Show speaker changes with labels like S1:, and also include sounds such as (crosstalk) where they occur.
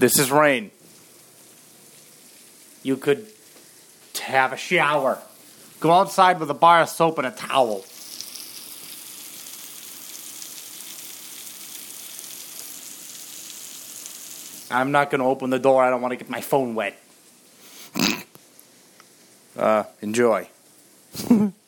S1: This is rain. You could have a shower. Go outside with a bar of soap and a towel. I'm not going to open the door. I don't want to get my phone wet. (laughs) uh, enjoy. (laughs)